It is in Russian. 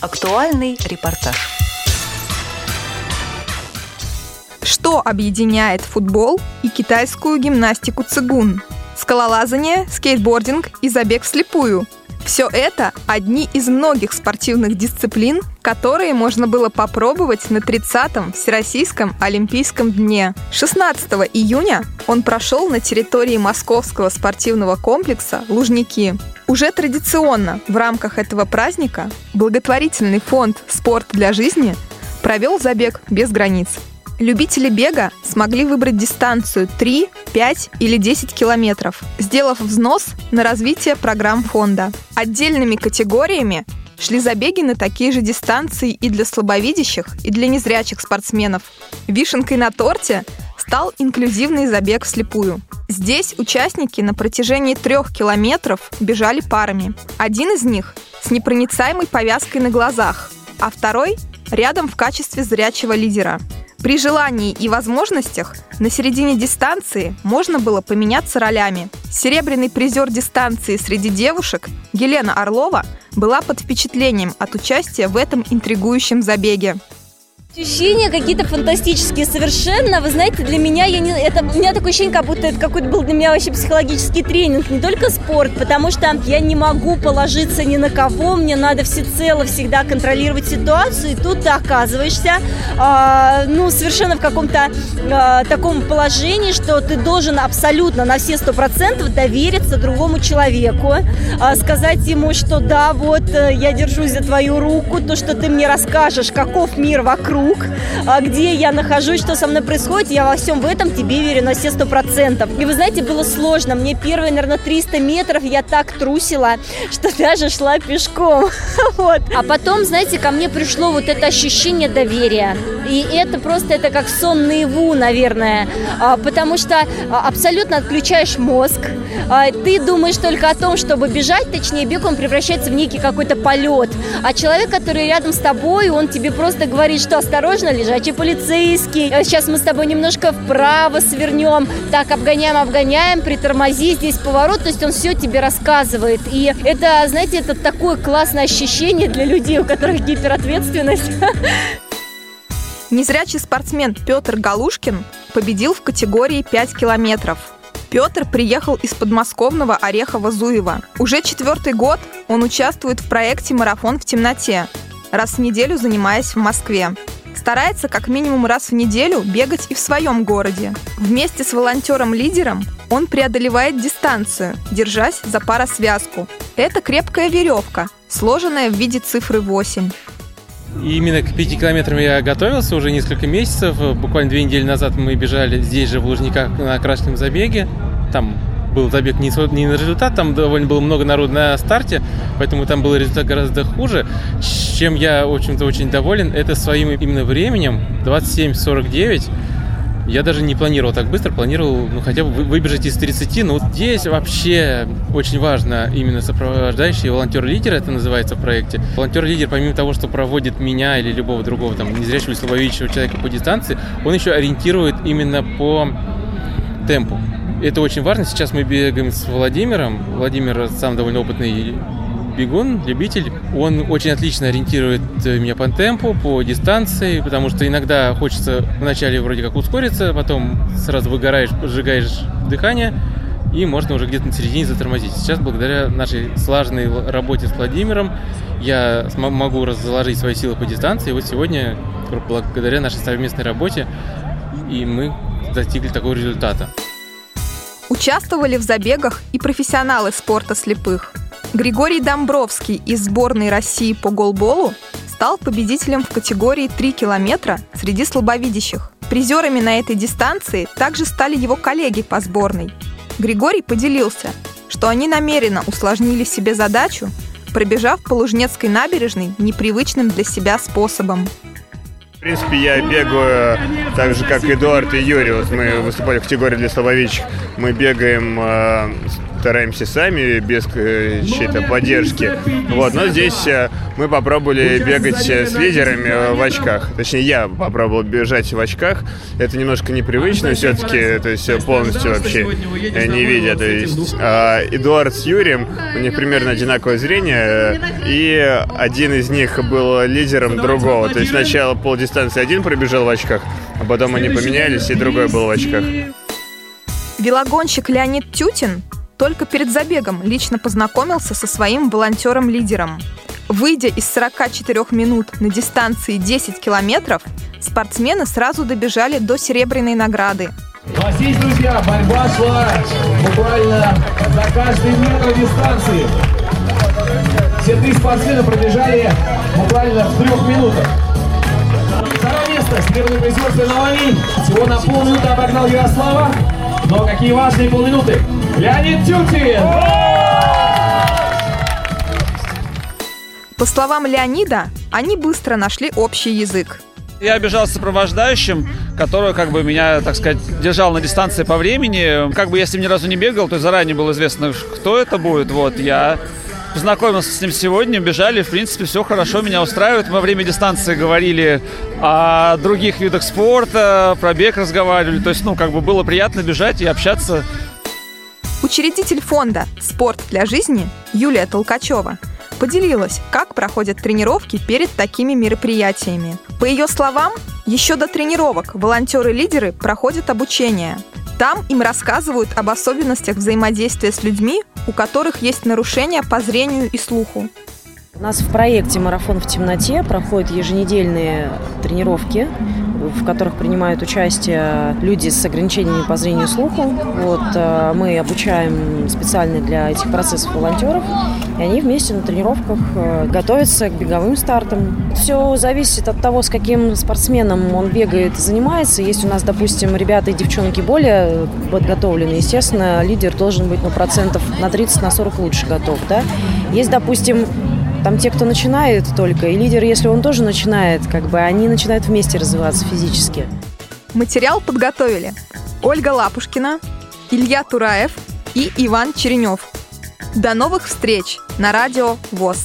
Актуальный репортаж. Что объединяет футбол и китайскую гимнастику цигун? Скалолазание, скейтбординг и забег вслепую – все это одни из многих спортивных дисциплин, которые можно было попробовать на 30-м Всероссийском Олимпийском дне. 16 июня он прошел на территории Московского спортивного комплекса «Лужники». Уже традиционно в рамках этого праздника благотворительный фонд «Спорт для жизни» провел забег без границ. Любители бега смогли выбрать дистанцию 3, 5 или 10 километров, сделав взнос на развитие программ фонда. Отдельными категориями шли забеги на такие же дистанции и для слабовидящих, и для незрячих спортсменов. Вишенкой на торте стал инклюзивный забег вслепую. Здесь участники на протяжении трех километров бежали парами. Один из них с непроницаемой повязкой на глазах, а второй рядом в качестве зрячего лидера – при желании и возможностях на середине дистанции можно было поменяться ролями. Серебряный призер дистанции среди девушек Елена Орлова была под впечатлением от участия в этом интригующем забеге. Ощущения какие-то фантастические совершенно. Вы знаете, для меня я не, это, у меня такое ощущение, как будто это какой-то был для меня вообще психологический тренинг, не только спорт, потому что я не могу положиться ни на кого, мне надо всецело всегда контролировать ситуацию, и тут ты оказываешься, э, ну, совершенно в каком-то э, таком положении, что ты должен абсолютно на все сто процентов довериться другому человеку, э, сказать ему, что да, вот э, я держусь за твою руку, то, что ты мне расскажешь, каков мир вокруг, круг, а где я нахожусь, что со мной происходит, я во всем в этом тебе верю на все сто процентов. И вы знаете, было сложно. Мне первые, наверное, 300 метров я так трусила, что даже шла пешком. Вот. А потом, знаете, ко мне пришло вот это ощущение доверия. И это просто, это как сон наяву, наверное. А, потому что а, абсолютно отключаешь мозг. Ты думаешь только о том, чтобы бежать, точнее, бег, он превращается в некий какой-то полет. А человек, который рядом с тобой, он тебе просто говорит, что осторожно, лежачий полицейский. Э, сейчас мы с тобой немножко вправо свернем. Так, обгоняем, обгоняем, притормози, здесь поворот. То есть он все тебе рассказывает. И это, знаете, это такое классное ощущение для людей, у которых гиперответственность. Незрячий спортсмен Петр Галушкин победил в категории 5 километров. Петр приехал из подмосковного Орехова-Зуева. Уже четвертый год он участвует в проекте «Марафон в темноте», раз в неделю занимаясь в Москве. Старается как минимум раз в неделю бегать и в своем городе. Вместе с волонтером-лидером он преодолевает дистанцию, держась за паросвязку. Это крепкая веревка, сложенная в виде цифры 8. И именно к пяти километрам я готовился уже несколько месяцев. Буквально две недели назад мы бежали здесь же в Лужниках на красном забеге. Там был забег не, не на результат, там довольно было много народу на старте, поэтому там был результат гораздо хуже. Чем я, в общем-то, очень доволен, это своим именно временем, 27-49. Я даже не планировал так быстро, планировал ну, хотя бы выбежать из 30. Но вот здесь вообще очень важно именно сопровождающий волонтер-лидер, это называется в проекте. Волонтер-лидер, помимо того, что проводит меня или любого другого там незрячего или слабовидящего человека по дистанции, он еще ориентирует именно по темпу. Это очень важно. Сейчас мы бегаем с Владимиром. Владимир сам довольно опытный бегун, любитель. Он очень отлично ориентирует меня по темпу, по дистанции, потому что иногда хочется вначале вроде как ускориться, потом сразу выгораешь, сжигаешь дыхание, и можно уже где-то на середине затормозить. Сейчас, благодаря нашей слаженной работе с Владимиром, я могу разложить свои силы по дистанции. И вот сегодня, благодаря нашей совместной работе, и мы достигли такого результата. Участвовали в забегах и профессионалы спорта слепых. Григорий Домбровский из сборной России по голболу стал победителем в категории 3 километра среди слабовидящих. Призерами на этой дистанции также стали его коллеги по сборной. Григорий поделился, что они намеренно усложнили себе задачу, пробежав по Лужнецкой набережной непривычным для себя способом. В принципе, я бегаю так же, как Эдуард и Юрий. Вот мы выступали в категории для слабовидящих. Мы бегаем э, стараемся сами, без э, чьей-то поддержки. Вот, но здесь э, мы попробовали бегать с лидерами в очках. Точнее, я попробовал бежать в очках. Это немножко непривычно все-таки, то есть полностью вообще не видя. То есть а Эдуард с Юрием, у них примерно одинаковое зрение, и один из них был лидером другого. То есть сначала полдистанции один пробежал в очках, а потом они поменялись, и другой был в очках. Велогонщик Леонид Тютин только перед забегом лично познакомился со своим волонтером-лидером. Выйдя из 44 минут на дистанции 10 километров, спортсмены сразу добежали до серебряной награды. Есть, друзья, борьба шла буквально за каждый метр дистанции. Все три спортсмена пробежали буквально в трех минутах. Второе место с первым призерством Навалин. Всего на полминуты обогнал Ярослава. Но какие важные полминуты. Леонид Тюртин! По словам Леонида, они быстро нашли общий язык. Я бежал с сопровождающим, который как бы меня, так сказать, держал на дистанции по времени. Как бы я с ним ни разу не бегал, то заранее было известно, кто это будет. Вот, я познакомился с ним сегодня, бежали, в принципе, все хорошо, меня устраивает. Мы во время дистанции говорили о других видах спорта, про бег разговаривали. То есть, ну, как бы было приятно бежать и общаться. Учредитель фонда «Спорт для жизни» Юлия Толкачева поделилась, как проходят тренировки перед такими мероприятиями. По ее словам, еще до тренировок волонтеры-лидеры проходят обучение. Там им рассказывают об особенностях взаимодействия с людьми, у которых есть нарушения по зрению и слуху. У нас в проекте «Марафон в темноте» проходят еженедельные тренировки в которых принимают участие люди с ограничениями по зрению и слуху. Вот, э, мы обучаем специально для этих процессов волонтеров, и они вместе на тренировках э, готовятся к беговым стартам. Все зависит от того, с каким спортсменом он бегает и занимается. Есть у нас, допустим, ребята и девчонки более подготовлены. Естественно, лидер должен быть ну, процентов на 30, на 40 лучше готов. Да? Есть, допустим, там те, кто начинает только, и лидер, если он тоже начинает, как бы они начинают вместе развиваться физически. Материал подготовили Ольга Лапушкина, Илья Тураев и Иван Черенев. До новых встреч на радио ВОЗ.